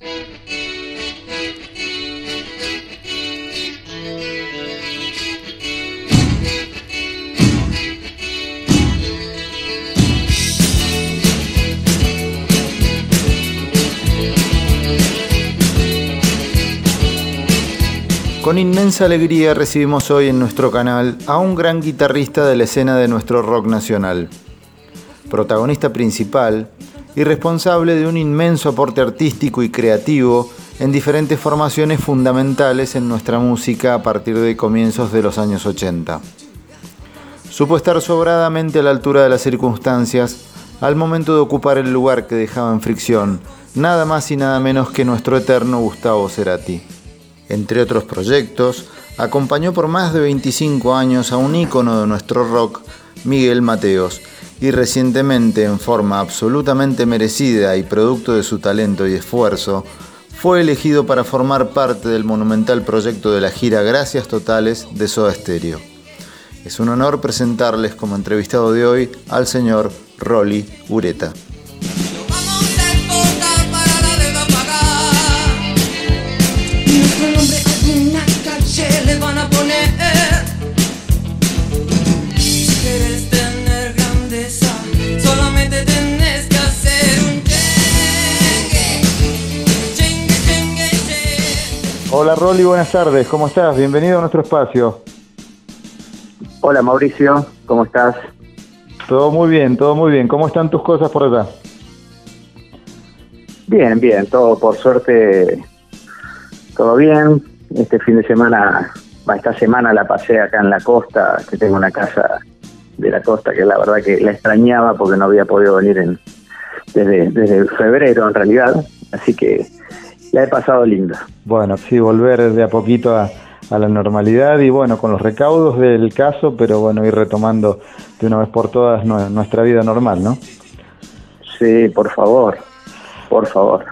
Con inmensa alegría recibimos hoy en nuestro canal a un gran guitarrista de la escena de nuestro rock nacional. Protagonista principal y responsable de un inmenso aporte artístico y creativo en diferentes formaciones fundamentales en nuestra música a partir de comienzos de los años 80. Supo estar sobradamente a la altura de las circunstancias al momento de ocupar el lugar que dejaba en fricción nada más y nada menos que nuestro eterno Gustavo Cerati. Entre otros proyectos, acompañó por más de 25 años a un ícono de nuestro rock, Miguel Mateos, y recientemente, en forma absolutamente merecida y producto de su talento y esfuerzo, fue elegido para formar parte del monumental proyecto de la gira Gracias Totales de Soda Stereo. Es un honor presentarles como entrevistado de hoy al señor Rolly Ureta. Hola Rolly, buenas tardes, ¿cómo estás? Bienvenido a nuestro espacio. Hola Mauricio, ¿cómo estás? Todo muy bien, todo muy bien. ¿Cómo están tus cosas por allá? Bien, bien, todo por suerte, todo bien. Este fin de semana, esta semana la pasé acá en la costa, que tengo una casa de la costa que la verdad que la extrañaba porque no había podido venir en, desde, desde febrero en realidad. Así que la he pasado linda. Bueno, sí, volver de a poquito a, la normalidad y bueno, con los recaudos del caso, pero bueno, ir retomando de una vez por todas nuestra vida normal, ¿no? Sí, por favor, por favor.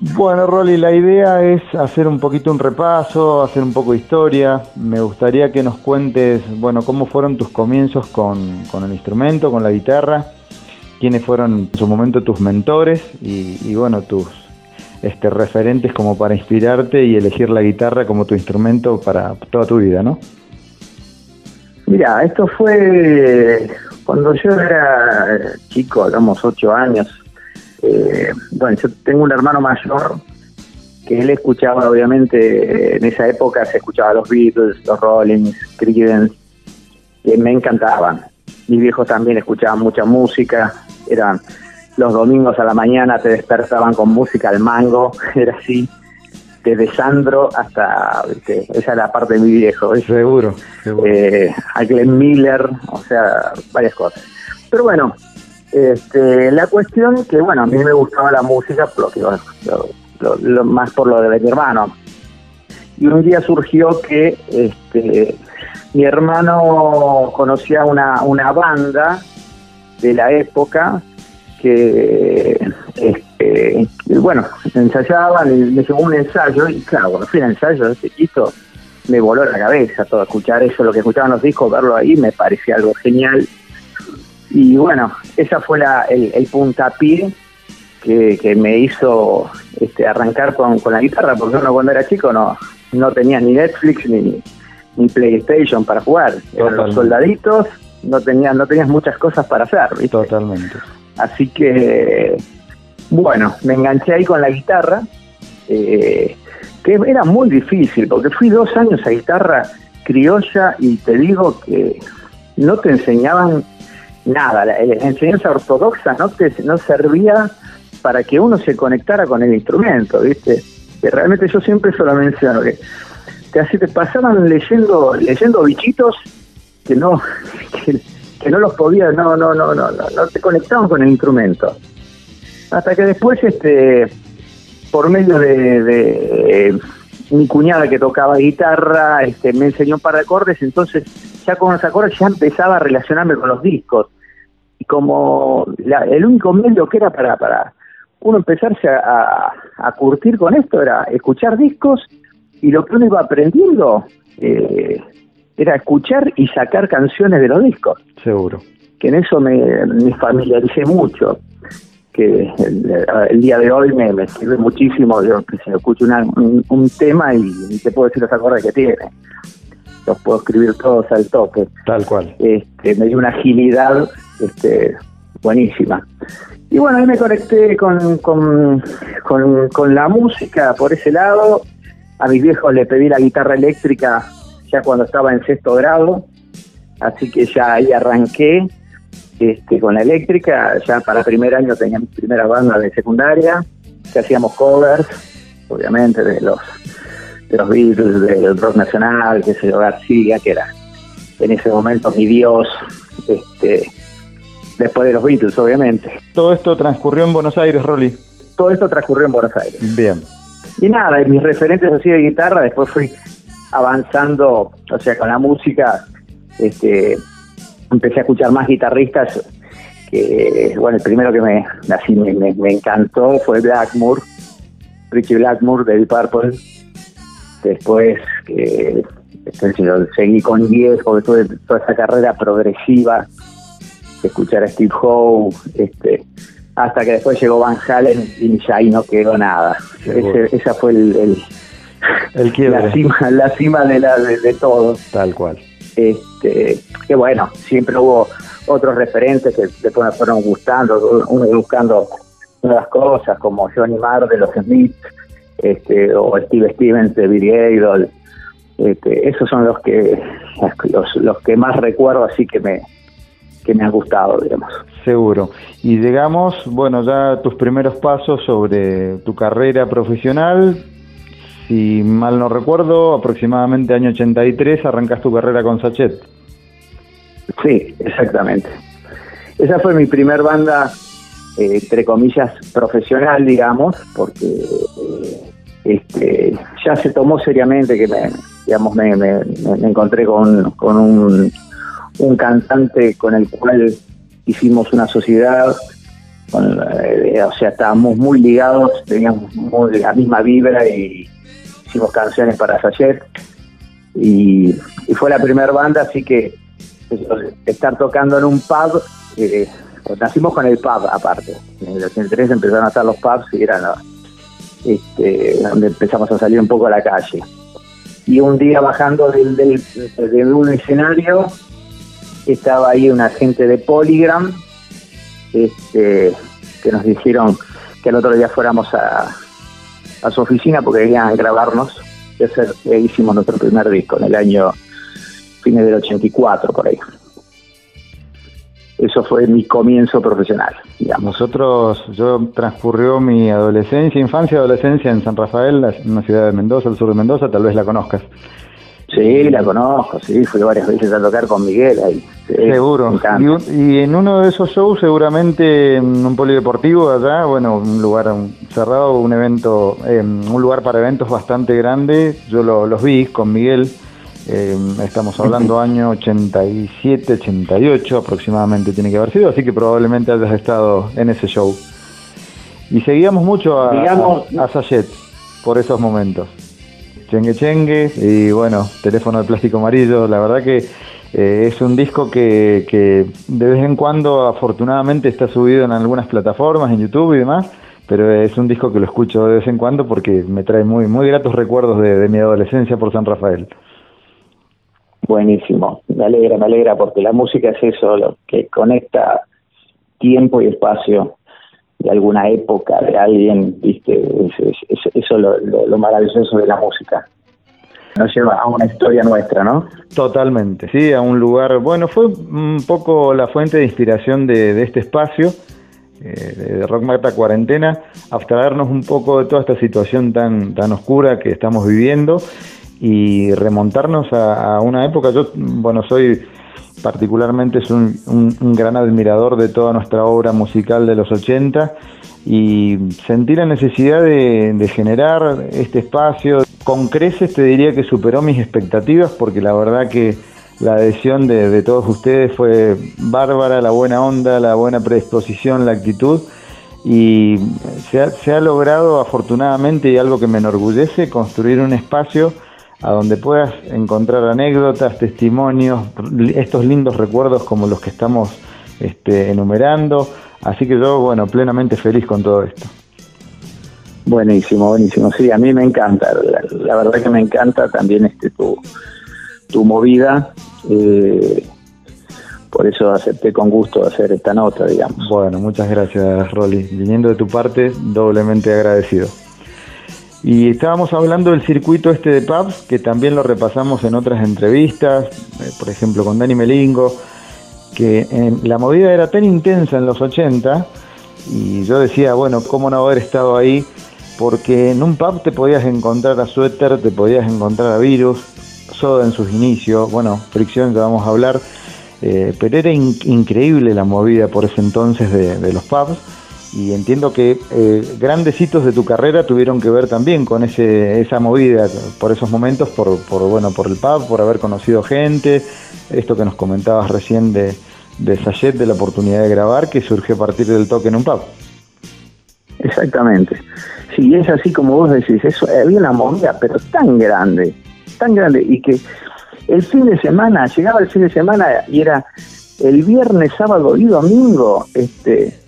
Bueno, Rolly, la idea es hacer un poquito un repaso, hacer un poco de historia. Me gustaría que nos cuentes, bueno, cómo fueron tus comienzos con, con el instrumento, con la guitarra, quiénes fueron en su momento tus mentores y, y bueno, tus, este, referentes como para inspirarte y elegir la guitarra como tu instrumento para toda tu vida, ¿no? Mira, esto fue cuando yo era chico, digamos, ocho años. Eh, bueno, yo tengo un hermano mayor que él escuchaba, obviamente, en esa época se escuchaba los Beatles, los Rollins, Creedence, que me encantaban. Mis viejos también escuchaban mucha música, eran los domingos a la mañana te despertaban con música al mango, era así, desde Sandro hasta, esa es la parte de mi viejo. Seguro, seguro. Eh, a Glenn Miller, o sea, varias cosas. Pero bueno, este, la cuestión que, bueno, a mí me gustaba la música, por lo, más por lo de mi hermano. Y un día surgió que este, mi hermano conocía una, una banda de la época que este, bueno, ensayaban, me llevó un ensayo y claro, cuando fui al ensayo de este chico me voló la cabeza todo escuchar eso, lo que escuchaban los discos, verlo ahí me parecía algo genial. Y bueno, esa fue la, el, el puntapié que, que, me hizo este, arrancar con, con, la guitarra, porque uno cuando era chico no, no tenía ni Netflix ni, ni PlayStation para jugar, eran los soldaditos, no tenías, no tenías muchas cosas para hacer. Totalmente. Así que, bueno, me enganché ahí con la guitarra, eh, que era muy difícil, porque fui dos años a guitarra criolla y te digo que no te enseñaban nada, la, enseñanza ortodoxa no te no servía para que uno se conectara con el instrumento, ¿viste? Que realmente yo siempre eso lo menciono, que te, así te pasaban leyendo leyendo bichitos que no que, que no los podía, no, no, no, no, no, no te conectaban con el instrumento. Hasta que después, este, por medio de, mi cuñada que tocaba guitarra, este, me enseñó un par de acordes, entonces ya con los acordes ya empezaba a relacionarme con los discos. Y como el único medio que era para, para uno empezarse a, a, curtir con esto era escuchar discos y lo que uno iba aprendiendo eh, era escuchar y sacar canciones de los discos. Seguro. Que en eso me, familiaricé mucho. que el, día de hoy me, sirve muchísimo. Yo que se escucho un, tema y, te puedo decir los acordes que tiene. Los puedo escribir todos al toque. Tal cual. Este, me dio una agilidad este, buenísima. Y bueno, ahí me conecté con, con, con, la música por ese lado. A mis viejos le pedí la guitarra eléctrica ya cuando estaba en sexto grado, así que ya ahí arranqué este, con la eléctrica. Ya para primer año tenía mi primera banda de secundaria, que hacíamos covers, obviamente, de los de los Beatles, del rock nacional, que se yo, García, que era en ese momento mi dios, este, después de los Beatles, obviamente. Todo esto transcurrió en Buenos Aires, Rolly. Todo esto transcurrió en Buenos Aires. Bien. Y nada, mis referentes así de guitarra, después fui avanzando, o sea, con la música, este, empecé a escuchar más guitarristas que, bueno, el primero que me, así me, me, encantó fue Blackmore, Richie Blackmore de Deep Purple. Después que seguí con 10 porque tuve toda esa carrera progresiva escuchar a Steve Howe, este, hasta que después llegó Van Halen y ya ahí no quedó nada. esa fue el, el, la cima, la cima de, la, de, todo. Tal cual. Este, que bueno, siempre hubo otros referentes que después me fueron gustando, uno buscando nuevas cosas como Johnny Marr de los Smiths, este, o Steve Stevens de Billy Idol. Este, esos son los que los, los que más recuerdo así que me, que me ha gustado, digamos. Seguro. Y digamos, bueno, ya tus primeros pasos sobre tu carrera profesional, si mal no recuerdo, aproximadamente año 83 arrancas tu carrera con Sachet. Sí, exactamente. Esa fue mi primer banda, eh, entre comillas, profesional, digamos, porque eh, este, ya se tomó seriamente que me, digamos, me, me, encontré con, con un un cantante con el cual hicimos una sociedad, eh, o sea, estábamos muy ligados, teníamos la misma vibra y hicimos canciones para Sachet. Y, fue la primera banda, así que estar tocando en un pub, eh, pues nacimos con el pub aparte. En el 83 empezaron a estar los pubs y eran este, donde empezamos a salir un poco a la calle. Y un día bajando del, de un escenario, estaba ahí un agente de Polygram este, que nos dijeron que el otro día fuéramos a, a su oficina porque querían grabarnos y ahí hicimos nuestro primer disco en el año fines del 84 por ahí. Eso fue mi comienzo profesional. Nosotros, yo transcurrió mi adolescencia, infancia, adolescencia en San Rafael, una ciudad de Mendoza, al sur de Mendoza, tal vez la conozcas. Sí, la conozco, sí, fui varias veces a tocar con Miguel ahí. Seguro. Y, en uno de esos shows, seguramente en un polideportivo allá, bueno, un lugar cerrado, un evento, eh, un lugar para eventos bastante grande, yo los vi con Miguel. Eh, estamos hablando año 87, 88 aproximadamente tiene que haber sido, así que probablemente hayas estado en ese show. Y seguíamos mucho a, a, a Sayet por esos momentos. Chengue Chengue y bueno, teléfono de plástico amarillo. La verdad que eh, es un disco que, que, de vez en cuando afortunadamente está subido en algunas plataformas, en YouTube y demás, pero es un disco que lo escucho de vez en cuando porque me trae muy, muy gratos recuerdos de, mi adolescencia por San Rafael. Buenísimo, me alegra, me alegra porque la música es eso, lo que conecta tiempo y espacio de alguna época, de alguien, ¿viste? eso es lo, lo, maravilloso de la música. Nos lleva a una historia nuestra, ¿no? Totalmente, sí, a un lugar, bueno, fue un poco la fuente de inspiración de, de este espacio, eh, de Rock Mata Cuarentena, abstraernos un poco de toda esta situación tan, tan oscura que estamos viviendo y remontarnos a una época, yo, bueno, soy particularmente es un, gran admirador de toda nuestra obra musical de los 80 y sentí la necesidad de, generar este espacio. Con creces te diría que superó mis expectativas porque la verdad que la adhesión de, todos ustedes fue bárbara, la buena onda, la buena predisposición, la actitud y se ha, se ha logrado afortunadamente y algo que me enorgullece construir un espacio a donde puedas encontrar anécdotas, testimonios, estos lindos recuerdos como los que estamos este, enumerando, Así que yo, bueno, plenamente feliz con todo esto. Buenísimo, buenísimo. Sí, a mí me encanta. La, verdad que me encanta también este tu, tu movida. Eh, por eso acepté con gusto hacer esta nota, digamos. Bueno, muchas gracias, Rolly. Viniendo de tu parte, doblemente agradecido. Y estábamos hablando del circuito este de pubs, que también lo repasamos en otras entrevistas, eh, por ejemplo con Dani Melingo, que la movida era tan intensa en los 80, y yo decía, bueno, ¿cómo no haber estado ahí? Porque en un pub te podías encontrar a Suéter, te podías encontrar a Virus, Soda en sus inicios, bueno, Fricción ya vamos a hablar, eh, pero era increíble la movida por ese entonces de los pubs y entiendo que eh, grandes hitos de tu carrera tuvieron que ver también con ese, esa movida por esos momentos, por, por, bueno, por el pub, por haber conocido gente, esto que nos comentabas recién de, de Sayet, de la oportunidad de grabar, que surge a partir del toque en un pub. Exactamente. Sí, es así como vos decís, eso había una movida, pero tan grande, tan grande, y que el fin de semana, llegaba el fin de semana y era el viernes, sábado y domingo, este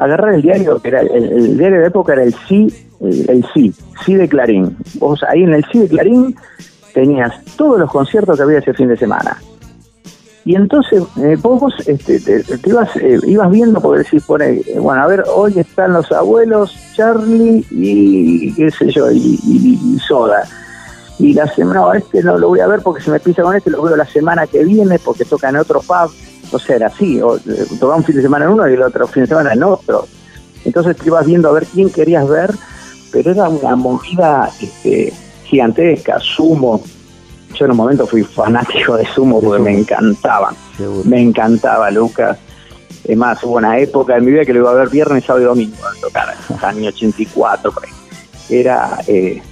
agarrar el diario, que era el, diario de época era el sí, el, sí, sí de Clarín. Vos ahí en el sí de Clarín tenías todos los conciertos que había ese fin de semana. Y entonces eh, vos este, te, ibas, eh, ibas viendo, porque decís, eh, bueno, a ver, hoy están los abuelos, Charlie y qué sé yo, y, Soda. Y la semana, este no lo voy a ver porque se me pisa con este, lo veo la semana que viene porque toca en otro pub o sea, era así, o, eh, tomaba un fin de semana en uno y el otro fin de semana en otro. Entonces te ibas viendo a ver quién querías ver, pero era una movida este, gigantesca, sumo. Yo en un momento fui fanático de sumo porque me encantaban. Me encantaba, Lucas. Es más, hubo una época en mi vida que lo iba a ver viernes, sábado y domingo a tocar, año 84, por ahí. Era eh,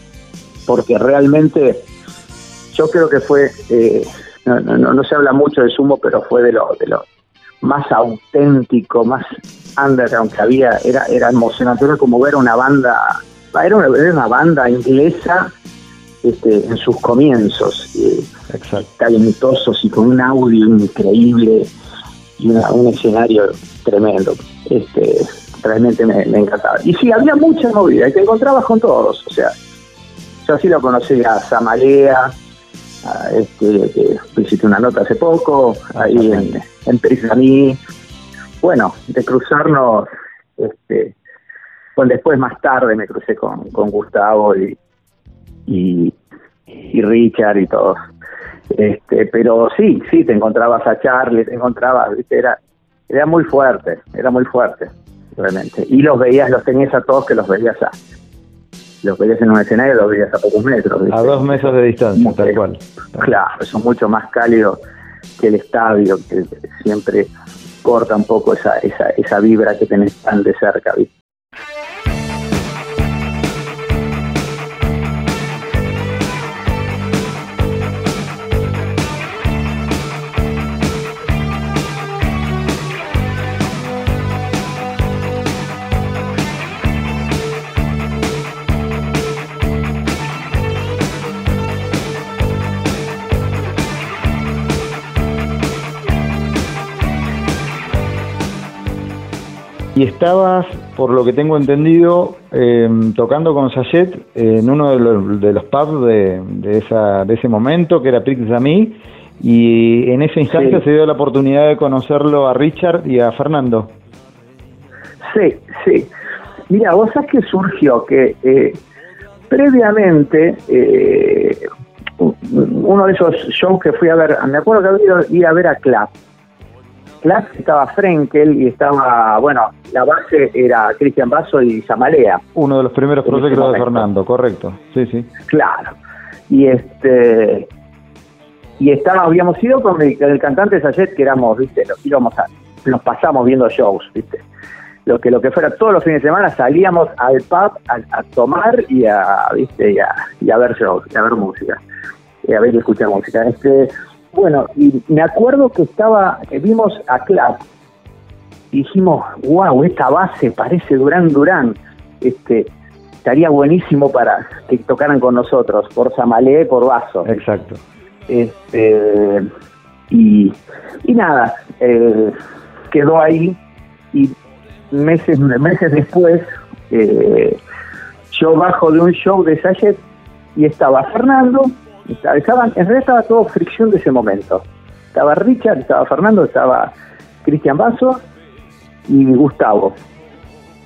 porque realmente yo creo que fue eh, no, no, se habla mucho de Sumo, pero fue de lo, de lo más auténtico, más underground que había, era, era emocionante, era como ver una banda, era una, banda inglesa este, en sus comienzos, eh, talentosos y con un audio increíble y un escenario tremendo. Este, realmente me, encantaba. Y sí, había mucha movida y te encontrabas con todos, o sea, yo así lo conocí a Samalea, este, que hiciste una nota hace poco, ahí en, en Bueno, de cruzarnos, este, bueno, después más tarde me crucé con, con Gustavo y, y, Richard y todos. Este, pero sí, sí, te encontrabas a Charlie, te encontrabas, ¿viste? Era, era muy fuerte, era muy fuerte, realmente. Y los veías, los tenías a todos que los veías a los veías en un escenario, los veías a pocos metros. A dos metros de distancia, tal cual. Claro, son mucho más cálidos que el estadio, que siempre corta un poco esa, esa, esa vibra que tenés tan de cerca, ¿viste? Y estabas, por lo que tengo entendido, em, tocando con Sayet en uno de los, de los pubs de, de, esa, de ese momento, que era Prix Mí, y en esa instancia se dio la oportunidad de conocerlo a Richard y a Fernando. Sí, sí. Mira, vos sabés que surgió que eh, previamente eh, uno de esos shows que fui a ver, me acuerdo que había ido, ir a ver a Clap Estaba Frenkel y estaba, bueno, la base era Cristian Basso y Zamalea. Uno de los primeros proyectos de Fernando, correcto. Sí, sí. Claro. Y este y estaba, habíamos ido con el, cantante Sayet, que éramos, viste, lo, íbamos a, nos pasamos viendo shows, viste. Lo que lo que fuera todos los fines de semana salíamos al pub a, tomar y a, viste, y a, y a ver shows, y a ver música, y a ver y escuchar música. Este bueno, y me acuerdo que estaba, vimos a Clap y dijimos, wow, esta base parece Durán Durán, este, estaría buenísimo para que tocaran con nosotros, por Samalé, por Vaso. Exacto. Este, y, y nada, eh, quedó ahí y meses, meses después, eh, yo bajo de un show de Sayet y estaba Fernando, estaba, en realidad estaba todo fricción de ese momento. Estaba Richard, estaba Fernando, estaba Cristian Basso y Gustavo.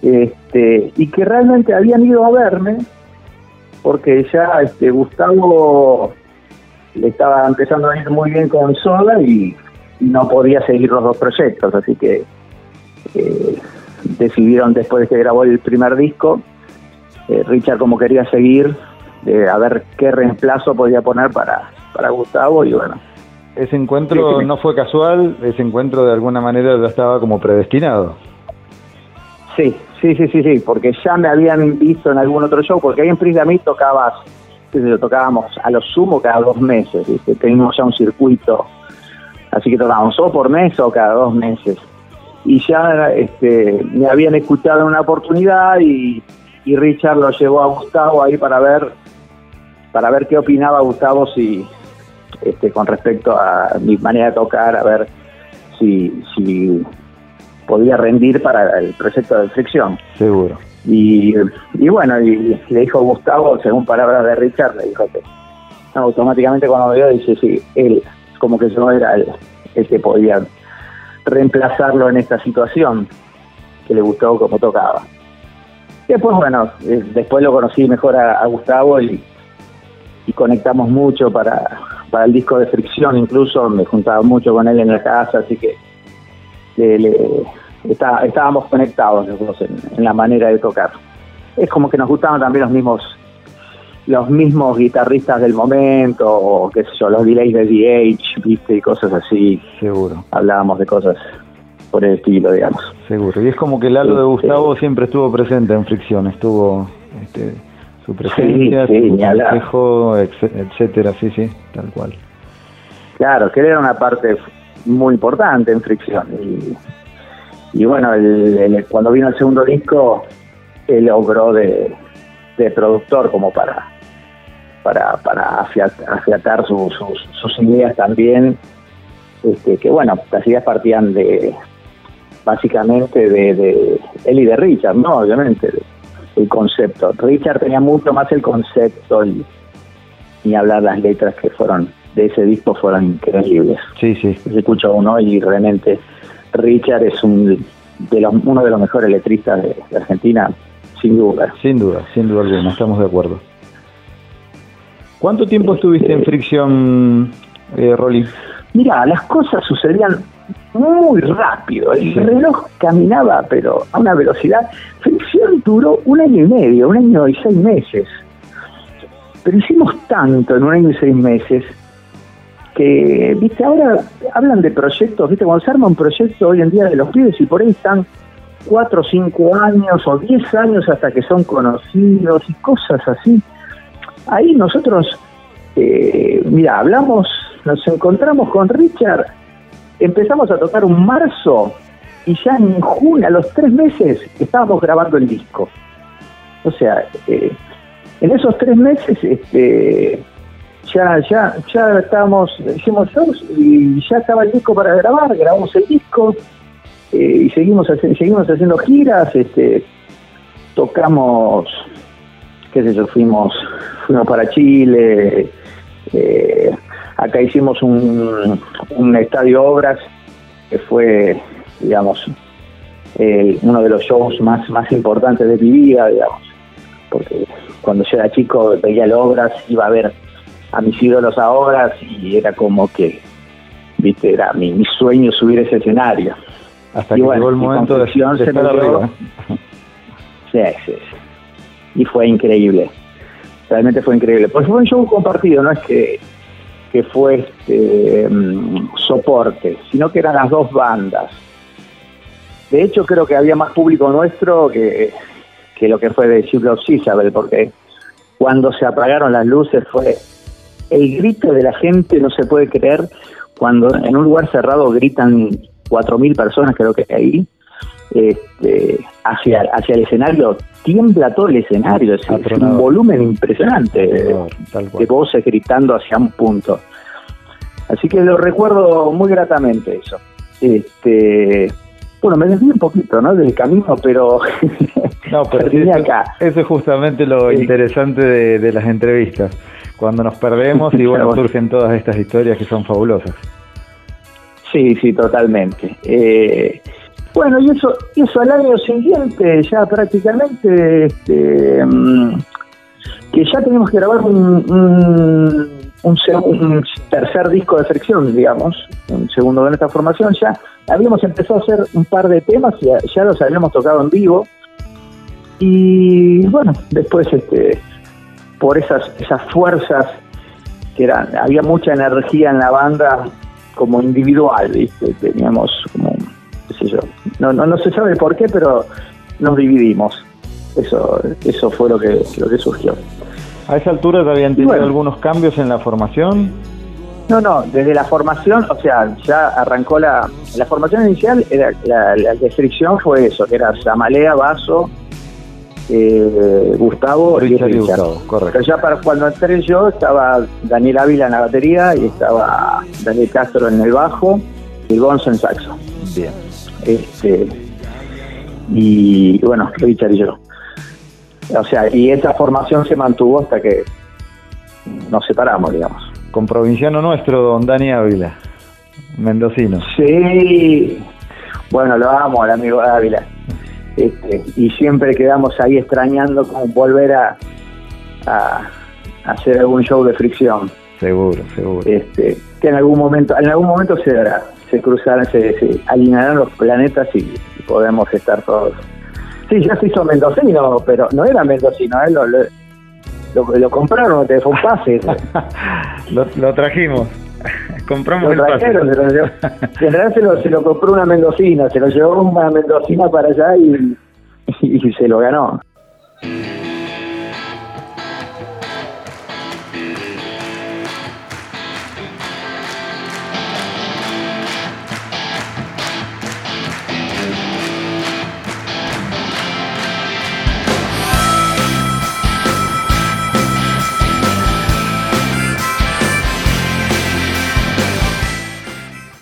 Este, y que realmente habían ido a verme porque ya este, Gustavo le estaba empezando a ir muy bien con Soda y, no podía seguir los dos proyectos, así que eh, decidieron después de que grabó el primer disco, eh, Richard como quería seguir, de a ver qué reemplazo podía poner para, para Gustavo y bueno. Ese encuentro no fue casual, ese encuentro de alguna manera ya estaba como predestinado. Sí, sí, sí, sí, sí, porque ya me habían visto en algún otro show, porque ahí en Pris de mí tocabas, lo tocábamos a lo sumo cada dos meses, ¿viste? teníamos ya un circuito, así que tocábamos o por mes o cada dos meses. Y ya este, me habían escuchado en una oportunidad y, y Richard lo llevó a Gustavo ahí para ver para ver qué opinaba Gustavo si este, con respecto a mi manera de tocar, a ver si, si podía rendir para el proyecto de fricción. Seguro. Y, y bueno, y le dijo Gustavo, según palabras de Richard, le dijo que automáticamente cuando me vio dice, sí, él, como que yo era el, que podía reemplazarlo en esta situación, que le gustó como tocaba. Después, bueno, eh, después lo conocí mejor a, Gustavo y, y, conectamos mucho para, para el disco de fricción, incluso me juntaba mucho con él en la casa, así que le, estábamos conectados en, la manera de tocar. Es como que nos gustaban también los mismos los mismos guitarristas del momento, o qué sé yo, los delays de DH, viste, y cosas así. Seguro. Hablábamos de cosas por el estilo, digamos. Seguro. Y es como que el halo de Gustavo siempre estuvo presente en Fricción, estuvo este, su presencia, su consejo, etcétera, sí, sí, tal cual. Claro, que él era una parte muy importante en Fricción. Y y bueno, el, cuando vino el segundo disco, él logró de, productor como para para, para afiatar, sus ideas también, este, que bueno, las ideas partían de básicamente de, él y de Richard, ¿no? Obviamente, el concepto. Richard tenía mucho más el concepto y, y hablar las letras que fueron de ese disco fueron increíbles. Sí, sí. Se escucha uno y realmente Richard es un de los, uno de los mejores letristas de, Argentina, sin duda. Sin duda, sin duda alguna, estamos de acuerdo. ¿Cuánto tiempo estuviste en eh, Fricción, eh, Rolly? Mira, las cosas sucedían muy rápido. El reloj caminaba, pero a una velocidad. Fricción duró un año y medio, un año y seis meses. Pero hicimos tanto en un año y seis meses que, viste, ahora hablan de proyectos, viste, cuando se arma un proyecto hoy en día de los pibes y por ahí están cuatro o cinco años o diez años hasta que son conocidos y cosas así. Ahí nosotros, eh, mira, hablamos, nos encontramos con Richard, empezamos a tocar un marzo y ya en junio, a los tres meses, estábamos grabando el disco. O sea, eh, en esos tres meses, este, ya, ya, ya estábamos, hicimos shows y ya estaba el disco para grabar, grabamos el disco eh, y seguimos, seguimos haciendo giras, este, tocamos, qué sé yo, fuimos, fuimos para Chile, eh, acá hicimos un, un estadio obras que fue, digamos, uno de los shows más, más importantes de mi vida, digamos, porque cuando yo era chico veía el obras, iba a ver a mis ídolos ahora y era como que, viste, era mi, sueño subir ese escenario. Hasta que llegó el momento de, de estar arriba. Sí, sí, sí. Y fue increíble. Realmente fue increíble. Pues fue un show compartido, no es que, que fue este, soporte, sino que eran las dos bandas. De hecho, creo que había más público nuestro que, que lo que fue de of Isabel, porque cuando se apagaron las luces fue el grito de la gente no se puede creer cuando en un lugar cerrado gritan 4.000 personas, creo que ahí, este, hacia, hacia el escenario, tiembla todo el escenario, es, un volumen impresionante de, voces gritando hacia un punto. Así que lo recuerdo muy gratamente eso. Este, bueno, me desvío un poquito, ¿no? Del camino, pero, no, pero acá. Eso es justamente lo interesante de, las entrevistas, cuando nos perdemos y bueno, surgen todas estas historias que son fabulosas. Sí, sí, totalmente. Eh, bueno, y eso, eso al año siguiente, ya prácticamente, este, mm, que ya tenemos que grabar un un, tercer disco de fricción, digamos, un segundo de nuestra formación, ya habíamos empezado a hacer un par de temas y ya los habíamos tocado en vivo. Y bueno, después este por esas, esas fuerzas que eran, había mucha energía en la banda como individual, ¿viste? teníamos como, qué sé yo, no, no, no se sabe por qué, pero nos dividimos. Eso, eso fue lo que, lo que surgió. ¿A esa altura te habían tenido algunos cambios en la formación? No, no, desde la formación, o sea, ya arrancó la, la formación inicial, era, la, descripción fue eso, que era Samalea, Vaso, eh, Gustavo y Gustavo, correcto. Pero ya para cuando entré yo estaba Daniel Ávila en la batería y estaba Daniel Castro en el bajo y Gonzo en saxo. Bien. Este, y bueno, Richard y yo. O sea, y esa formación se mantuvo hasta que nos separamos, digamos. Con provinciano nuestro, don Dani Ávila, mendocino. Sí, bueno, lo amo, el amigo Ávila. Este, y siempre quedamos ahí extrañando como volver a, a, hacer algún show de fricción. Seguro, seguro. Este, que en algún momento, en algún momento se dará, se cruzarán, se, se alinearán los planetas y podemos estar todos Sí, ya se hizo mendocino, pero no era mendocino, ¿eh? lo, lo, lo, compraron, te fue un pase. lo, trajimos. Compramos lo trajeron, el pase. Se lo en realidad se lo, se lo compró una mendocina, se lo llevó una mendocina para allá y, y se lo ganó.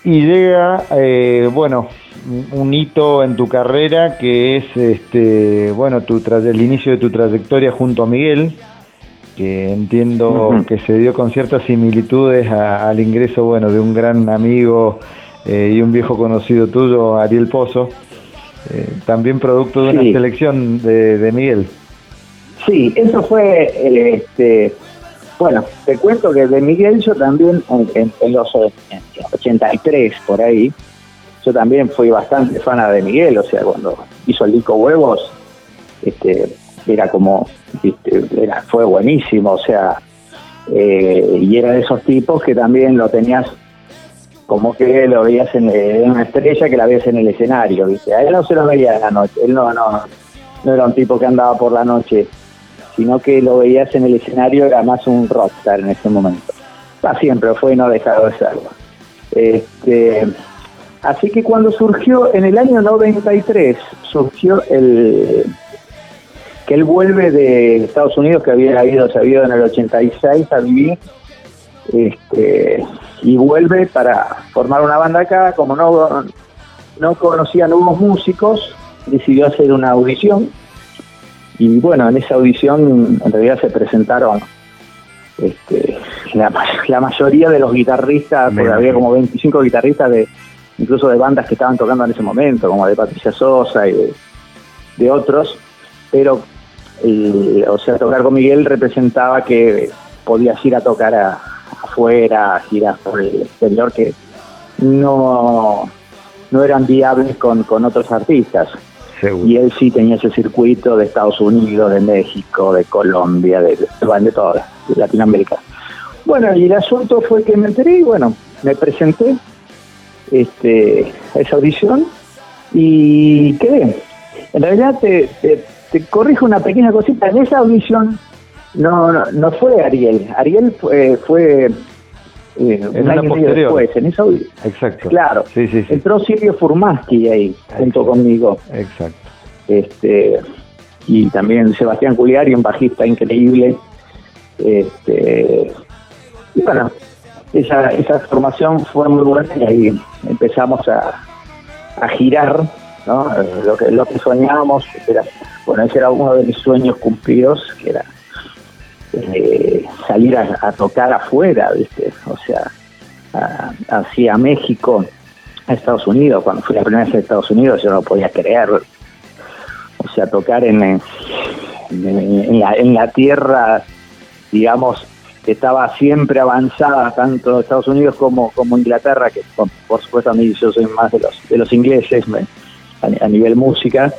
Y llega, eh, bueno, un hito en tu carrera que es, este, bueno, tu el inicio de tu trayectoria junto a Miguel, que entiendo que se dio con ciertas similitudes al ingreso, bueno, de un gran amigo eh, y un viejo conocido tuyo, Ariel Pozo, eh, también producto de una selección de, de Miguel. Sí, eso fue, este, bueno, te cuento que de Miguel yo también, en, los 83 por ahí, yo también fui bastante fana de Miguel, o sea, cuando hizo el disco Huevos, este, era como, era, fue buenísimo, o sea, eh, y era de esos tipos que también lo tenías como que lo veías en, una estrella que la veías en el escenario, ¿viste? A él no se lo veía en la noche, él no, no, no era un tipo que andaba por la noche sino que lo veías en el escenario, era más un rockstar en ese momento. Va siempre fue y no ha dejado de serlo. Este, así que cuando surgió, en el año 93, surgió el que él vuelve de Estados Unidos, que había ido, se había ido en el 86 a vivir, este, y vuelve para formar una banda acá, como no, no conocía nuevos músicos, decidió hacer una audición y bueno, en esa audición en realidad se presentaron este, la, mayoría de los guitarristas, porque había como 25 guitarristas de incluso de bandas que estaban tocando en ese momento, como de Patricia Sosa y de, otros, pero o sea, tocar con Miguel representaba que podías ir a tocar afuera, a girar por el exterior, que no, no eran viables con, con otros artistas. Y él sí tenía ese circuito de Estados Unidos, de México, de Colombia, de, de, toda Latinoamérica. Bueno, y el asunto fue que me enteré y bueno, me presenté este, a esa audición y quedé. En realidad te, corrijo una pequeña cosita, en esa audición no, no, fue Ariel, Ariel fue, fue eh, un año después, en esa Exacto. Claro. Sí, sí, Entró Silvio Furmaski ahí, junto conmigo. Exacto. Este, y también Sebastián Culiari, un bajista increíble. Este, y bueno, esa, esa formación fue muy buena y ahí empezamos a, a girar ¿no? Lo que, lo que soñábamos era, bueno, ese era uno de mis sueños cumplidos, que era eh, salir a, tocar afuera, ¿viste? O sea, hacia México, a Estados Unidos. Cuando fui la primera vez a Estados Unidos, yo no podía creer. O sea, tocar en, en, la, en la tierra, digamos, que estaba siempre avanzada, tanto Estados Unidos como, como Inglaterra, que por, supuesto a mí yo soy más de los, de los ingleses a, nivel música,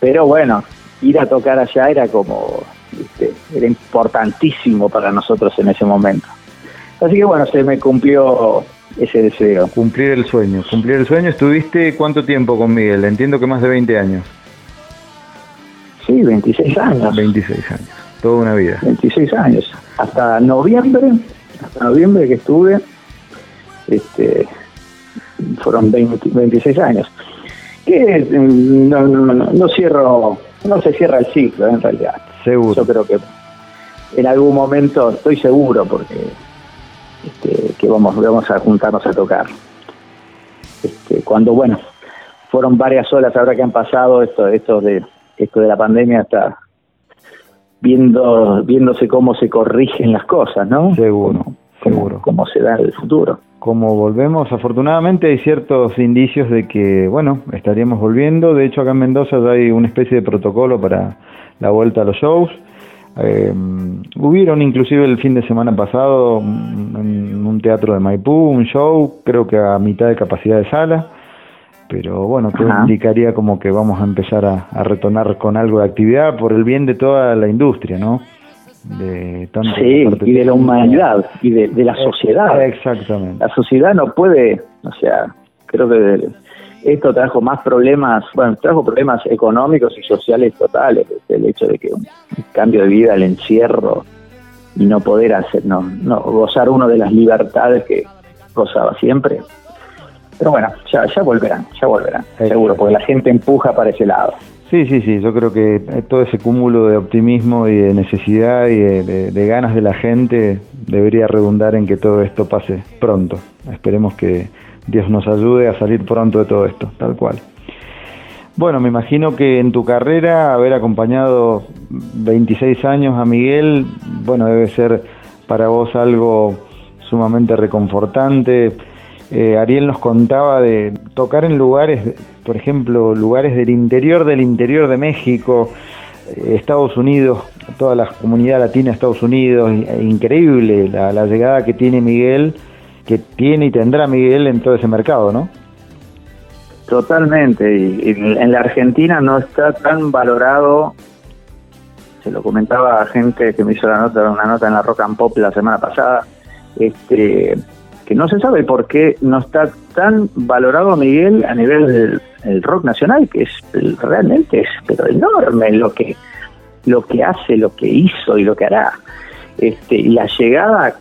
pero bueno, ir a tocar allá era como, era importantísimo para nosotros en ese momento. Así que bueno, se me cumplió ese deseo. Cumplir el sueño, cumplir el sueño. ¿Estuviste cuánto tiempo con Miguel? Entiendo que más de 20 años. Sí, 26 años. 26 años, toda una vida. 26 años. Hasta noviembre, hasta noviembre que estuve, este, fueron 26 años. Que mm, no, no, no, cierro, no se cierra el ciclo en realidad. Seguro. Yo creo que en algún momento, estoy seguro, porque este, que vamos, vamos a juntarnos a tocar. Este, cuando, bueno, fueron varias olas ahora que han pasado, esto, esto de esto de la pandemia está viendo viéndose cómo se corrigen las cosas, ¿no? Seguro, seguro. Cómo se da el futuro. Como volvemos, afortunadamente hay ciertos indicios de que, bueno, estaríamos volviendo. De hecho, acá en Mendoza ya hay una especie de protocolo para la vuelta a los shows. Eh, hubieron inclusive el fin de semana pasado en un teatro de Maipú un show, creo que a mitad de capacidad de sala, pero bueno, todo indicaría como que vamos a empezar a, a, retornar con algo de actividad por el bien de toda la industria, ¿no? De sí, y de la humanidad y de, de la sociedad. Exactamente. La sociedad no puede, o sea, creo que esto trajo más problemas, bueno, trajo problemas económicos y sociales totales, el hecho de que un cambio de vida, el encierro y no poder hacer, no, no gozar uno de las libertades que gozaba siempre. Pero bueno, ya, ya volverán, ya volverán, seguro, porque la gente empuja para ese lado. Sí, sí, sí, yo creo que todo ese cúmulo de optimismo y de necesidad y de, de ganas de la gente debería redundar en que todo esto pase pronto. Esperemos que, Dios nos ayude a salir pronto de todo esto, tal cual. Bueno, me imagino que en tu carrera haber acompañado 26 años a Miguel, bueno, debe ser para vos algo sumamente reconfortante. Eh, Ariel nos contaba de tocar en lugares, por ejemplo, lugares del interior del interior de México, eh, Estados Unidos, toda la comunidad latina de Estados Unidos, increíble la, la llegada que tiene Miguel que tiene y tendrá Miguel en todo ese mercado, ¿no? Totalmente, y, en la Argentina no está tan valorado, se lo comentaba a gente que me hizo la nota, una nota en la Rock and Pop la semana pasada, este que no se sabe por qué no está tan valorado Miguel a nivel del rock nacional, que es realmente es pero enorme lo que lo que hace, lo que hizo y lo que hará. Este, y la llegada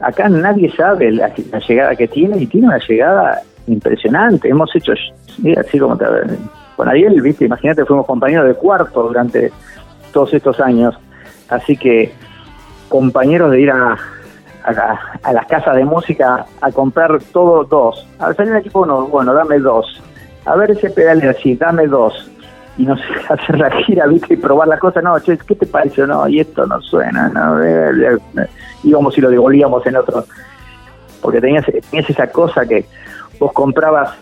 acá nadie sabe la, llegada que tiene y tiene una llegada impresionante. Hemos hecho, así como te, con Ariel, viste, imagínate, fuimos compañeros de cuarto durante todos estos años, así que compañeros de ir a, a, las casas de música a comprar todo dos. Al salir el equipo uno, bueno, dame dos. A ver ese pedal así, dame dos y no sé, hacer la gira, ¿viste? Y probar la cosa, no, che, ¿qué te parece? No, y esto no suena, no, íbamos y lo devolvíamos en otro, porque tenías, tenías esa cosa que vos comprabas,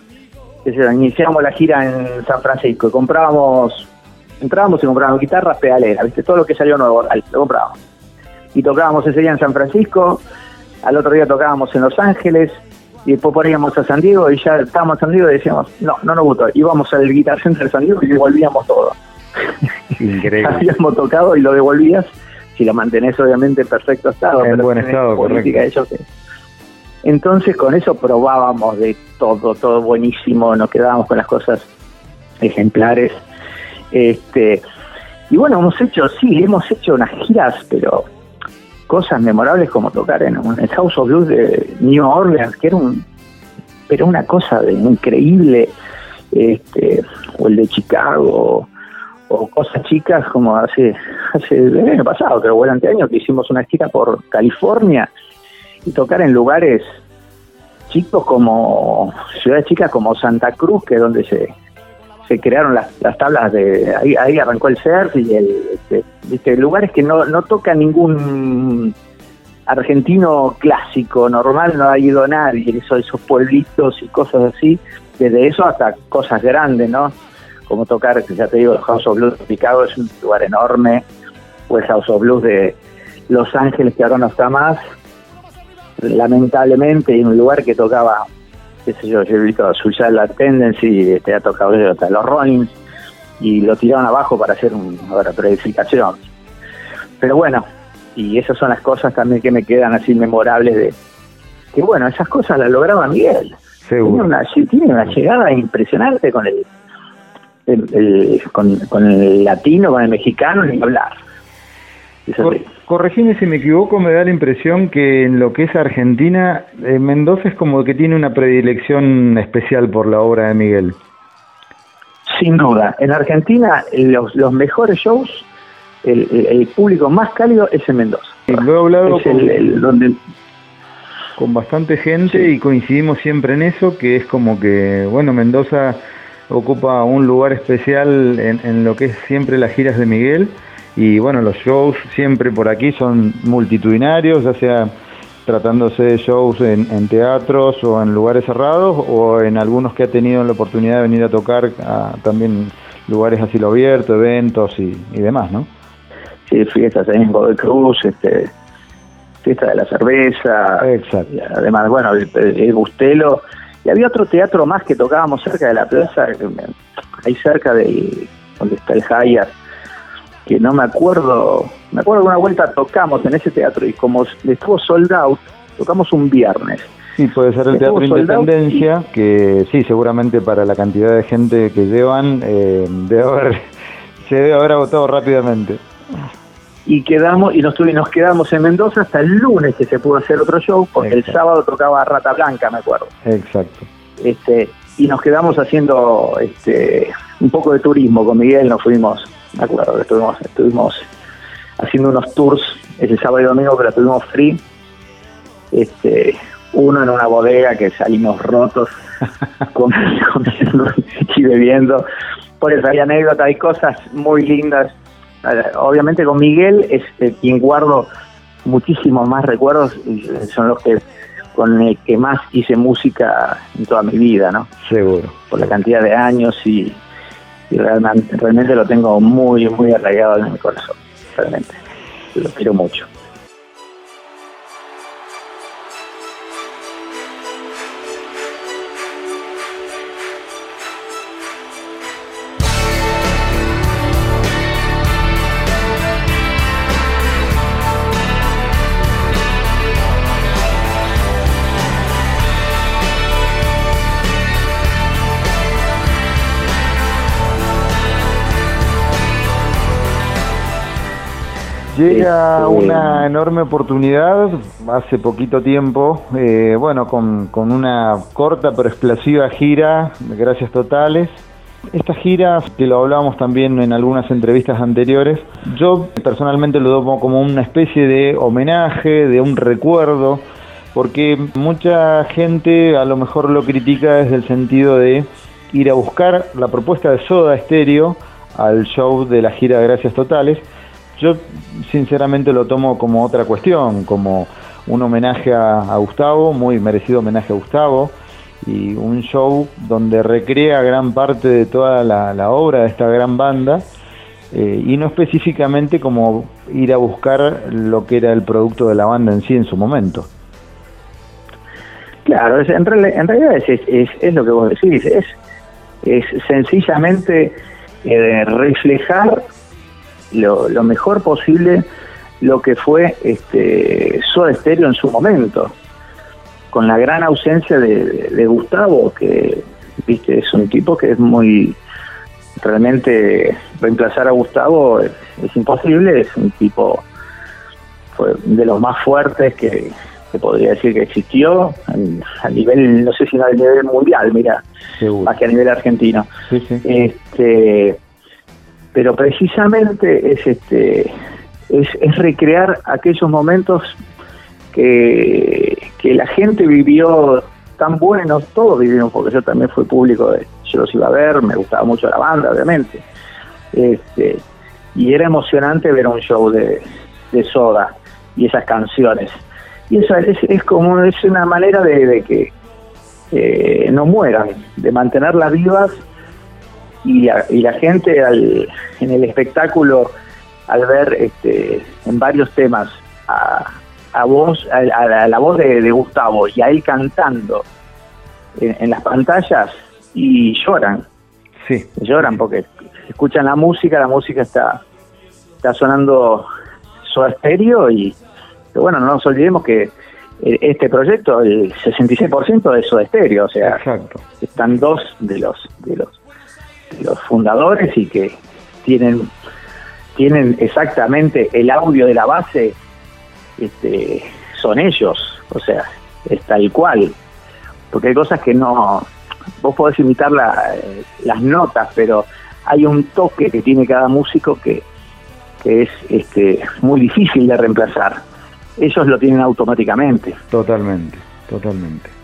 iniciamos la gira en San Francisco, y comprábamos, entrábamos y comprábamos guitarras pedaleras, ¿viste? Todo lo que salió nuevo, lo comprábamos. Y tocábamos ese día en San Francisco, al otro día tocábamos en Los Ángeles, y después poníamos a San Diego y ya estábamos en San Diego y decíamos, no, no nos gustó. Íbamos al Guitar Center de San Diego y devolvíamos todo. Increíble. Habíamos tocado y lo devolvías, si lo mantenés obviamente en perfecto estado. En buen estado, correcto. Entonces con eso probábamos de todo, todo buenísimo, nos quedábamos con las cosas ejemplares. Este, y bueno, hemos hecho, sí, hemos hecho unas giras, pero cosas memorables como tocar en un House of Blues de New Orleans, que era un pero una cosa de increíble, este, o el de Chicago, o cosas chicas como hace, hace el año pasado, pero el año que hicimos una gira por California y tocar en lugares chicos como ciudades chicas como Santa Cruz, que es donde se, se crearon las, las tablas de ahí, ahí arrancó el surf y el este, ¿viste? lugares que no, no toca ningún argentino clásico normal no ha ido nadie esos, esos pueblitos y cosas así desde eso hasta cosas grandes no como tocar ya te digo House of Blues de Chicago es un lugar enorme pues House of Blues de Los Ángeles que ahora no está más lamentablemente en un lugar que tocaba qué sé yo, yo he visto a la Tendency, este, ha tocado hasta los Rollins, y lo tiraron abajo para hacer una preedificación. Pero bueno, y esas son las cosas también que me quedan así memorables de que bueno, esas cosas las lograba Miguel. Tiene una, tiene una llegada impresionante con el, el, con, con, el latino, con el mexicano, ni hablar. Corregime si me equivoco, me da la impresión que en lo que es Argentina, eh, Mendoza es como que tiene una predilección especial por la obra de Miguel. Sin duda. En Argentina, los, los mejores shows, el, público más cálido es en Mendoza. Lo he hablado con, donde... con bastante gente y coincidimos siempre en eso, que es como que, bueno, Mendoza ocupa un lugar especial en, en lo que es siempre las giras de Miguel y bueno, los shows siempre por aquí son multitudinarios, ya sea tratándose de shows en, teatros o en lugares cerrados o en algunos que ha tenido la oportunidad de venir a tocar también lugares así lo abierto, eventos y, demás, ¿no? Sí, fiestas en Godoy Cruz, este, fiesta de la cerveza, Exacto. además, bueno, el, Bustelo, y había otro teatro más que tocábamos cerca de la plaza, ahí cerca de donde está el Hayat, que no me acuerdo, me acuerdo que una vuelta tocamos en ese teatro y como estuvo sold out, tocamos un viernes. Sí, puede ser el Teatro Independencia, que sí, seguramente para la cantidad de gente que llevan, eh, debe haber, se debe haber agotado rápidamente. Y quedamos y nos, nos quedamos en Mendoza hasta el lunes que se pudo hacer otro show, porque el sábado tocaba Rata Blanca, me acuerdo. Exacto. Este, y nos quedamos haciendo este, un poco de turismo con Miguel, nos fuimos me acuerdo que estuvimos, estuvimos haciendo unos tours ese sábado y domingo, pero estuvimos free. Este, uno en una bodega que salimos rotos comiendo y bebiendo. Por eso hay anécdotas, hay cosas muy lindas. Obviamente con Miguel es quien guardo muchísimos más recuerdos, son los que con el que más hice música en toda mi vida, ¿no? Seguro. Por la cantidad de años y, y realmente, realmente lo tengo muy, muy arraigado en mi corazón, realmente. Lo quiero mucho. Llega este, una enorme oportunidad hace poquito tiempo, eh, bueno, con, una corta pero explosiva gira, gracias totales. Esta gira, que lo hablábamos también en algunas entrevistas anteriores, yo personalmente lo tomo como una especie de homenaje, de un recuerdo, porque mucha gente a lo mejor lo critica desde el sentido de ir a buscar la propuesta de Soda Stereo al show de la gira Gracias Totales yo sinceramente lo tomo como otra cuestión, como un homenaje a, Gustavo, muy merecido homenaje a Gustavo, y un show donde recrea gran parte de toda la, obra de esta gran banda, eh, y no específicamente como ir a buscar lo que era el producto de la banda en sí en su momento. Claro, en, realidad es, lo que vos decís, es, es sencillamente eh, reflejar lo, lo mejor posible lo que fue este Soda Stereo en su momento, con la gran ausencia de, Gustavo, que viste es un tipo que es muy realmente reemplazar a Gustavo es, imposible, es un tipo fue de los más fuertes que, que podría decir que existió a nivel, no sé si a nivel mundial, mira, más que a nivel argentino. Este, pero precisamente es este es, recrear aquellos momentos que, que la gente vivió tan buenos, todos vivimos, porque yo también fui público de yo los iba a ver, me gustaba mucho la banda, obviamente. Este, y era emocionante ver un show de, de Soda y esas canciones. Y eso es, es como es una manera de, que eh, no mueran, de mantenerlas vivas y la, y la gente al, en el espectáculo al ver este, en varios temas a, a voz, a, la voz de, Gustavo y a él cantando en, las pantallas y lloran. Sí. Lloran porque escuchan la música, la música está, está sonando su estéreo y bueno, no nos olvidemos que eh, este proyecto, el 66% de Soda Estéreo, o sea, están dos de los, de los los fundadores y que tienen tienen exactamente el audio de la base este, son ellos, o sea, es tal cual. Porque hay cosas que no, vos podés imitar las notas, pero hay un toque que tiene cada músico que, que es este, muy difícil de reemplazar. Ellos lo tienen automáticamente. Totalmente, totalmente.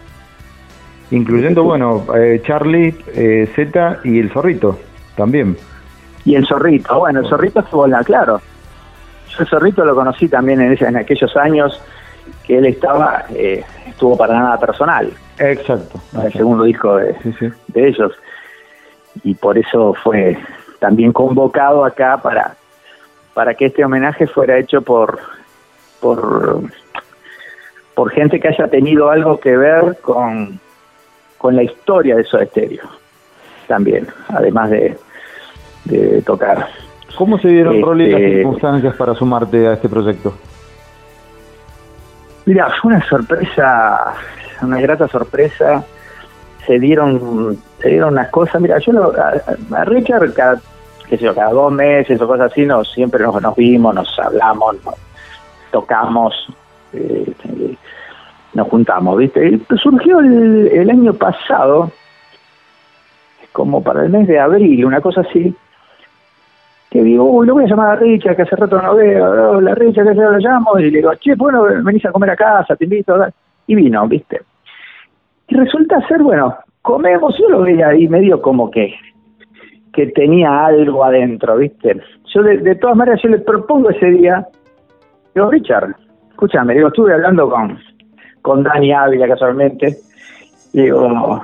Incluyendo, bueno, eh, Charlie, eh, Z y el zorrito también. Y el zorrito, bueno, el zorrito estuvo en la, claro, yo el zorrito lo conocí también en, en aquellos años que él estaba, eh, estuvo para nada personal. Exacto. El segundo disco de, de ellos. Y por eso fue también convocado acá para, para que este homenaje fuera hecho por, por, por gente que haya tenido algo que ver con, con la historia de Soda Stereo. También, además de, de tocar. ¿Cómo se dieron este, las circunstancias para sumarte a este proyecto? Mira, fue una sorpresa, una grata sorpresa. Se dieron, se dieron unas cosas. Mira, yo a, Richard cada, qué sé yo, cada dos meses o cosas así, nos, siempre nos, nos vimos, nos hablamos, nos tocamos, eh, nos juntamos, ¿viste? Y surgió el, el año pasado, como para el mes de abril, una cosa así, que digo, uy, lo voy a llamar a Richard, que hace rato no veo, la Richard, que se lo llamo, y le digo, che, bueno, venís a comer a casa, te invito, y vino, ¿viste? Y resulta ser, bueno, comemos, yo lo veía ahí medio como que que tenía algo adentro, ¿viste? Yo de, todas maneras yo le propongo ese día, digo, Richard, escúchame, digo, estuve hablando con, con Dani Ávila casualmente, digo,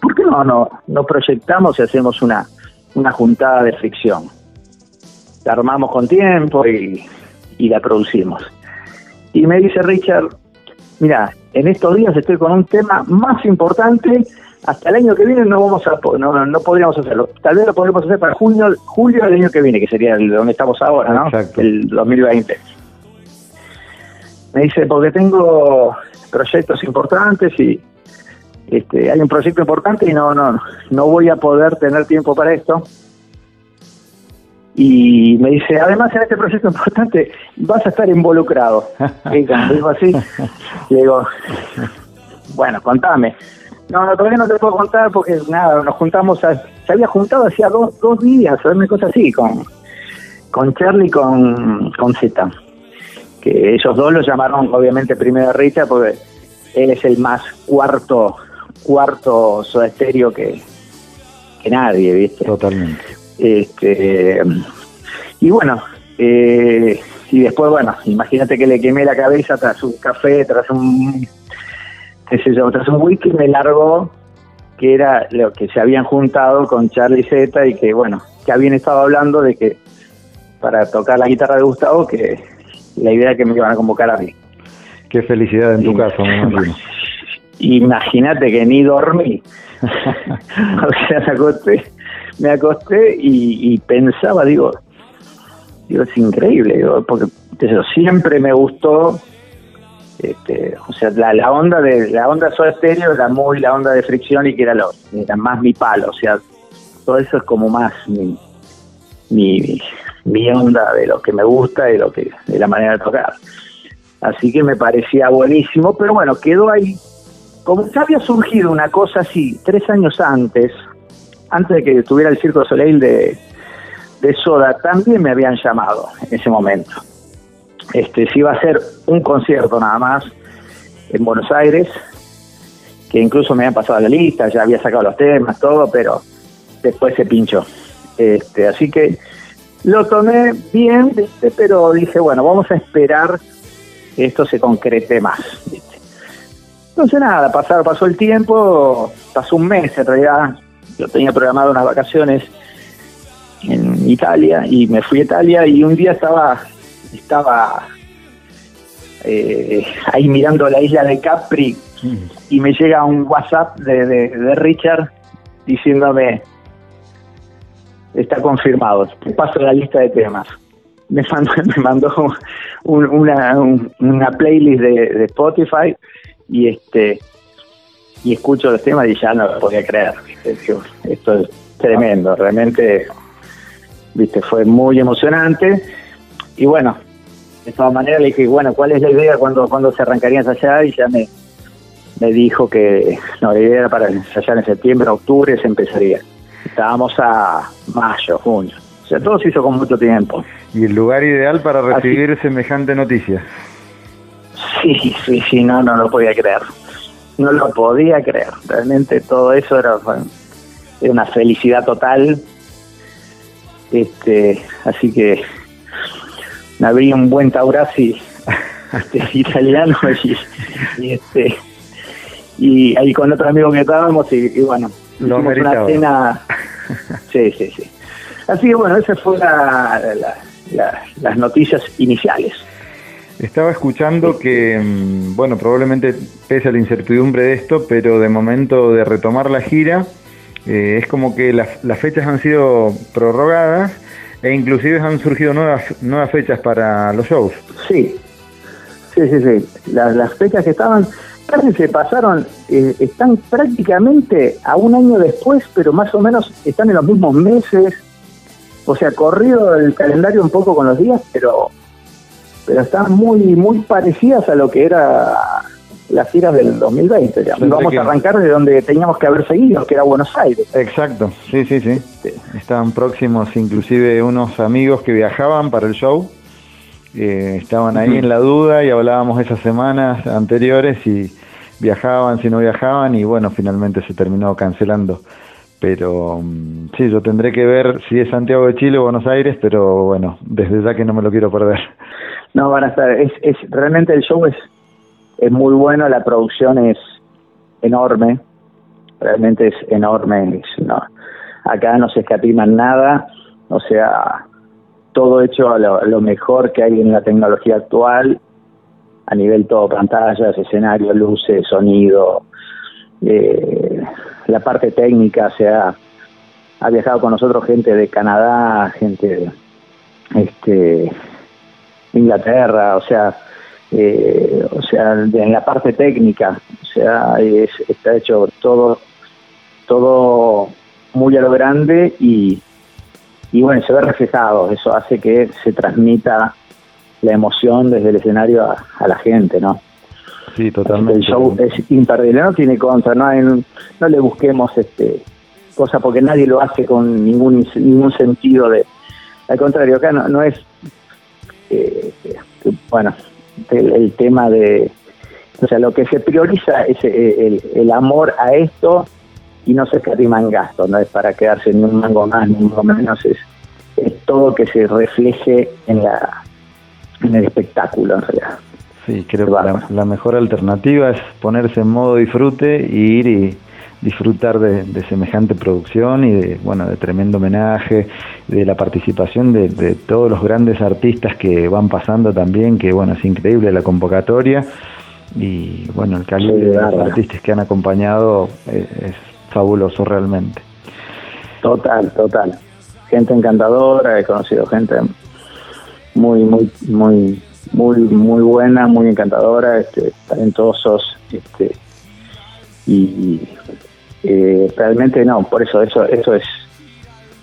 ¿por qué no, no, no proyectamos y hacemos una, una juntada de fricción? la armamos con tiempo y, la producimos. Y me dice Richard, mira, en estos días estoy con un tema más importante, hasta el año que viene no vamos a no, no podríamos hacerlo. Tal vez lo podremos hacer para junio, julio del año que viene, que sería el donde estamos ahora, ¿no? El 2020. Me dice, porque tengo proyectos importantes y este, hay un proyecto importante y no, no, no voy a poder tener tiempo para esto. Y me dice, además en este proyecto importante vas a estar involucrado. Y digo así, le digo, bueno, contame. No, no, todavía no te puedo contar porque nada, nos juntamos, se había juntado hacía dos, dos días, una cosa así, con, con Charlie y con, con Z. Que ellos dos lo llamaron obviamente primero Richard porque él es el más cuarto, cuarto soda que, que nadie, ¿viste? Totalmente. Este, y bueno, eh, y después, bueno, imagínate que le quemé la cabeza tras un café, tras un, qué sé yo, tras un whisky me largó que era lo que se habían juntado con Charlie Z y que, bueno, que habían estado hablando de que para tocar la guitarra de Gustavo, que la idea que me iban a convocar a mí. Qué felicidad en tu caso, Imagínate que ni dormí. o sea, acosté me acosté y, pensaba, digo, digo, es increíble, porque siempre me gustó, este, o sea, la, onda de la onda Soda Stereo era muy la onda de fricción y que era, lo, era más mi palo, o sea, todo eso es como más mi, mi, mi onda de lo que me gusta y lo que de la manera de tocar. Así que me parecía buenísimo, pero bueno, quedó ahí. Como ya había surgido una cosa así tres años antes, antes de que tuviera el Circo Soleil de, de Soda, también me habían llamado en ese momento. Este, se iba a hacer un concierto nada más en Buenos Aires, que incluso me habían pasado la lista, ya había sacado los temas, todo, pero después se pinchó. Este, así que lo tomé bien, pero dije, bueno, vamos a esperar que esto se concrete más. Entonces nada, pasar, pasó el tiempo, pasó un mes en realidad, yo tenía programado unas vacaciones en Italia y me fui a Italia y un día estaba estaba eh, ahí mirando la isla de Capri y me llega un WhatsApp de, Richard diciéndome está confirmado, te paso la lista de temas. Me mandó, me mandó una, una playlist de Spotify y este y escucho los temas y ya no lo podía creer. Esto es tremendo, realmente viste fue muy emocionante y bueno, de todas maneras le dije, bueno, ¿cuál es la idea cuando, cuando se arrancarían a ensayar? Y ya me, me dijo que no, la idea era para ensayar en septiembre, octubre se empezaría. Estábamos a mayo, junio. O sea, todo se hizo con mucho tiempo. ¿Y el lugar ideal para recibir semejante noticia? Sí, sí, sí, no, no lo podía creer. No lo podía creer. Realmente todo eso era, era una felicidad total. Este, así que me abrí un buen Taurasi este, italiano y, este y ahí con otro amigo que estábamos y, bueno, hicimos una cena. Sí, sí, sí. Así que bueno, esas fueron las noticias iniciales. Estaba escuchando que, mm, bueno, probablemente pese a la incertidumbre de esto, pero de momento de retomar la gira, eh, es como que las, las, fechas han sido prorrogadas e inclusive han surgido nuevas nuevas fechas para los shows. Sí, sí, sí, sí. Las, las fechas que estaban se pasaron, eh, están prácticamente a un año después, pero más o menos están en los mismos meses. O sea, corrido el calendario un poco con los días, pero pero están muy muy parecidas a lo que era las giras del 2020. Vamos a arrancar de donde teníamos que haber seguido, que era Buenos Aires. Exacto, sí, sí, sí. Estaban próximos inclusive unos amigos que viajaban para el show. Eh, estaban ahí en la duda y hablábamos esas semanas anteriores si viajaban, si no viajaban y bueno, finalmente se terminó cancelando. Pero mm, sí, yo tendré que ver si es Santiago de Chile o Buenos Aires, pero bueno, desde ya que no me lo quiero perder. No, van a estar, es, es realmente el show es, es muy bueno, la producción es enorme, realmente es enorme, no, acá no se escatiman nada, o sea, todo hecho a lo, mejor que hay en la tecnología actual, a nivel todo, pantallas, escenario, luces, sonido, eh, la parte técnica, o sea, ha viajado con nosotros gente de Canadá, gente de, este Inglaterra, o sea, eh, o sea, en la parte técnica, o sea, está hecho todo, todo muy a lo grande y, y bueno, se ve reflejado, eso hace que se transmita la emoción desde el escenario a, la gente, ¿no? Sí, totalmente. El show es imperdible, no tiene contra, no, no le busquemos este cosa porque nadie lo hace con ningún ningún sentido de al contrario acá no, no es eh, bueno, el, tema de, o sea, lo que se prioriza es eh, el, amor a esto y no se escatiman gastos, no es para quedarse ni un mango más ni un mango menos, es, es todo que se refleje en la en el espectáculo en realidad. Sí, creo que la, la, mejor alternativa es ponerse en modo disfrute y ir y disfrutar de, semejante producción y de bueno de tremendo homenaje de la participación de, todos los grandes artistas que van pasando también que bueno es increíble la convocatoria. Y bueno el calibre de los artistas que han acompañado es, fabuloso realmente. Total total. Gente encantadora he conocido gente muy muy muy muy muy buena muy encantadora este talentosos este y eh, realmente no, por eso eso eso es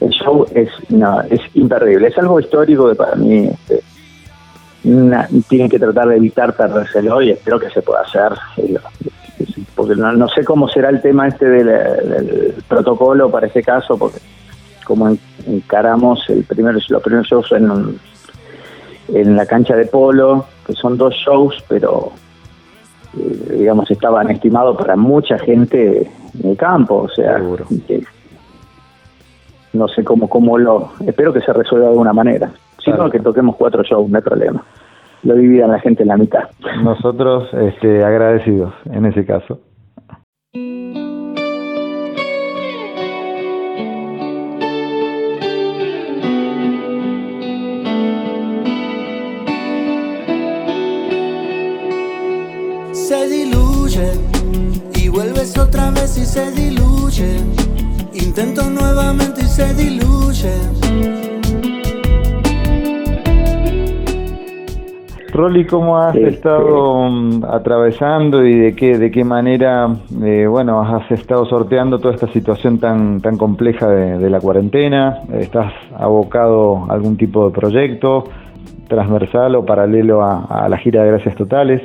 el show es no, es imperdible, es algo histórico que para mí este, tienen que tratar de evitar perdérselo y espero que se pueda hacer eh, porque no, sé cómo será el tema este del, protocolo para este caso porque como encaramos el primer, los primeros shows en, en la cancha de polo que son dos shows pero eh, digamos estaban estimados para mucha gente en el campo, o sea, no sé cómo, cómo lo, espero que se resuelva de alguna manera. Si no, que toquemos cuatro shows, no hay problema. Lo dividan la gente en la mitad. Nosotros este, agradecidos en ese caso. Otra vez y se diluye. Intento nuevamente y se diluye. Rolly, ¿cómo has estado mm, atravesando y de qué, de qué manera, eh, bueno, has estado sorteando toda esta situación tan, tan compleja de, la cuarentena? ¿Estás abocado a algún tipo de proyecto transversal o paralelo a, la gira de Gracias Totales?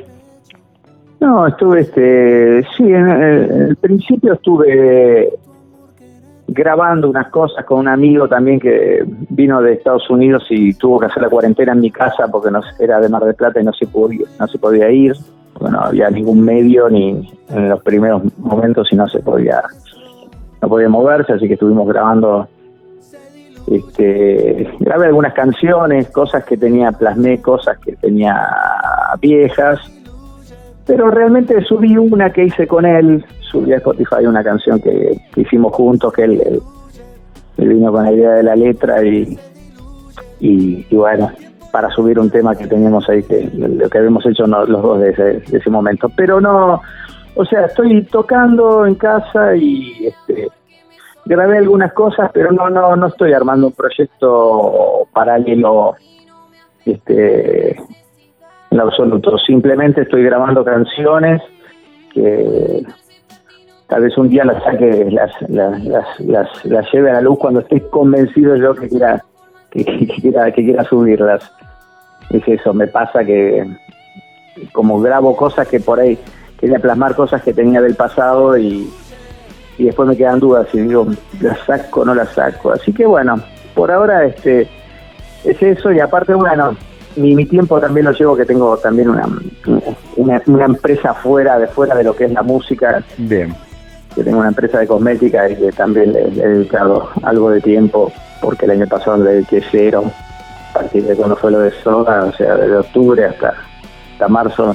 No, estuve, este, sí, en el principio estuve grabando unas cosas con un amigo también que vino de Estados Unidos y tuvo que hacer la cuarentena en mi casa porque no era de Mar del Plata y no se podía, no se podía ir, porque no había ningún medio ni en los primeros momentos y no se podía no podía moverse, así que estuvimos grabando este, grabé algunas canciones, cosas que tenía, plasmé cosas que tenía viejas, pero realmente subí una que hice con él, subí a Spotify una canción que, hicimos juntos, que él, vino con la idea de la letra y, y, bueno, para subir un tema que teníamos ahí, que lo que habíamos hecho los dos de ese, momento. Pero no, o sea, estoy tocando en casa y este, grabé algunas cosas, pero no, no, no estoy armando un proyecto paralelo este, en absoluto. Simplemente estoy grabando canciones que tal vez un día las saque, las, las, las, las, lleve a la luz cuando esté convencido yo que quiera, que, quiera, que quiera subirlas. Es eso, me pasa que como grabo cosas que por ahí quería plasmar cosas que tenía del pasado y, y después me quedan dudas y digo, ¿las saco o no las saco? Así que bueno, por ahora este es eso y aparte bueno, mi, mi tiempo también lo llevo que tengo también una, una, una empresa fuera de fuera de lo que es la música. Bien que tengo una empresa de cosmética y que también le, he dedicado algo de tiempo, porque el año pasado le dediqué cero, a partir de cuando fue lo de Soda, o sea, desde octubre hasta, hasta marzo,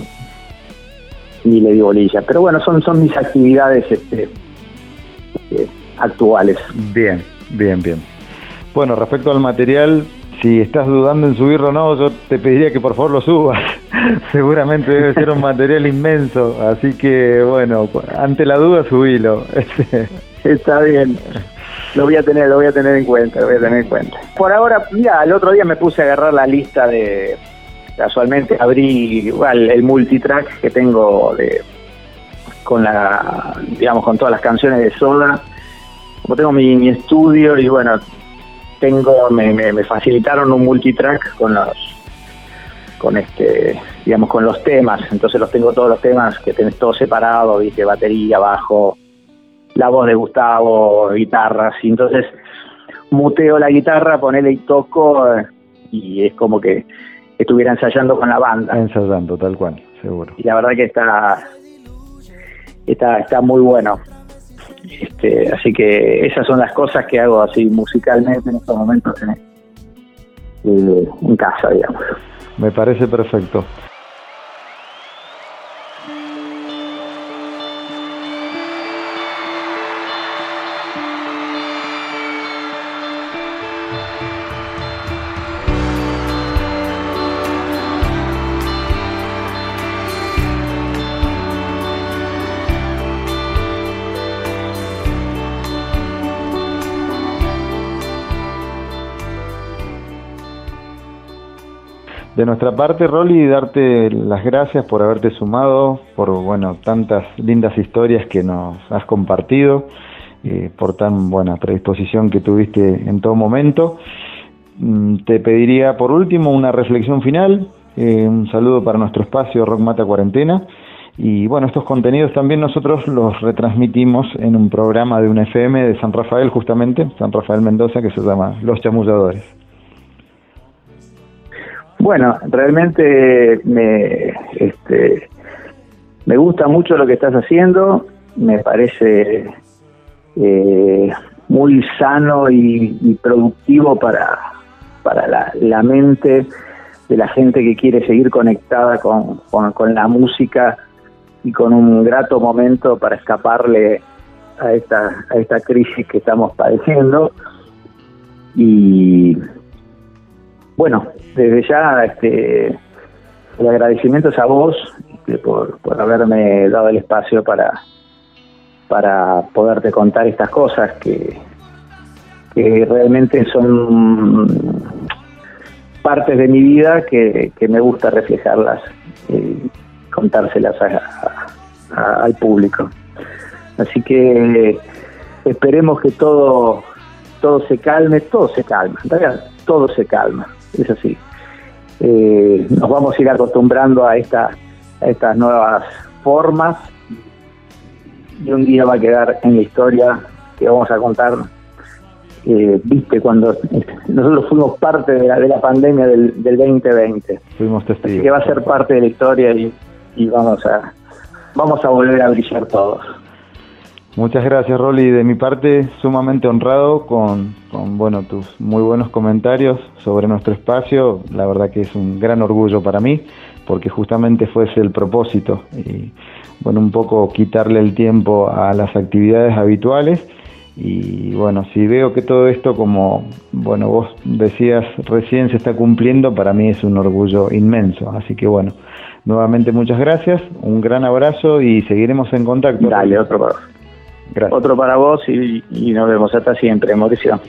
ni le di bolilla. Pero bueno, son, son mis actividades este, eh, actuales. Bien, bien, bien. Bueno, respecto al material, si estás dudando en subirlo o no, yo te pediría que por favor lo subas. Seguramente debe ser un material inmenso, así que bueno, ante la duda subilo. Está bien. Lo voy a tener, lo voy a tener en cuenta, lo voy a tener en cuenta. Por ahora, mira, el otro día me puse a agarrar la lista de casualmente abrí igual el multitrack que tengo de con la digamos con todas las canciones de Soda. Como tengo mi estudio y bueno, tengo me, me, facilitaron un multitrack con los con este digamos con los temas. Entonces los tengo todos los temas que tenés todo separado viste batería bajo la voz de Gustavo guitarras. Y entonces muteo la guitarra ponele y toco y es como que estuviera ensayando con la banda. Ensayando tal cual seguro. Y la verdad que está está está muy bueno este, así que esas son las cosas que hago así musicalmente en estos momentos en, eh, en casa, digamos. Me parece perfecto. De nuestra parte, Rolly, darte las gracias por haberte sumado, por bueno tantas lindas historias que nos has compartido, eh, por tan buena predisposición que tuviste en todo momento. Mm, te pediría por último una reflexión final, eh, un saludo para nuestro espacio Rock Mata Cuarentena. Y bueno, estos contenidos también nosotros los retransmitimos en un programa de un FM de San Rafael, justamente, San Rafael Mendoza, que se llama Los Chamulladores. Bueno, realmente me, este, me gusta mucho lo que estás haciendo, me parece eh, muy sano y, productivo para, para la, mente de la gente que quiere seguir conectada con, con, la música y con un grato momento para escaparle a esta, a esta crisis que estamos padeciendo. Y bueno, desde ya este, el agradecimiento es a vos este, por, por haberme dado el espacio para, para poderte contar estas cosas que, que realmente son partes de mi vida que, me gusta reflejarlas y contárselas al público. Así que esperemos que todo todo se calme, todo se calma, todo se calma, es así. Eh, nos vamos a ir acostumbrando a, esta, a estas nuevas formas y un día va a quedar en la historia que vamos a contar. Eh, viste, cuando nosotros fuimos parte de la, de la pandemia del, del 2020. Fuimos testigos. que va a ser parte de la historia y, y vamos a vamos a volver a brillar todos. Muchas gracias, Rolly. De mi parte, sumamente honrado con, con, bueno, tus muy buenos comentarios sobre nuestro espacio. La verdad que es un gran orgullo para mí, porque justamente fue ese el propósito. Y bueno, un poco quitarle el tiempo a las actividades habituales y bueno, si veo que todo esto, como bueno, vos decías recién se está cumpliendo, para mí es un orgullo inmenso. Así que bueno, nuevamente muchas gracias, un gran abrazo y seguiremos en contacto. Dale, otro para, Gracias. Otro para vos y, y nos vemos hasta siempre, Mauricio.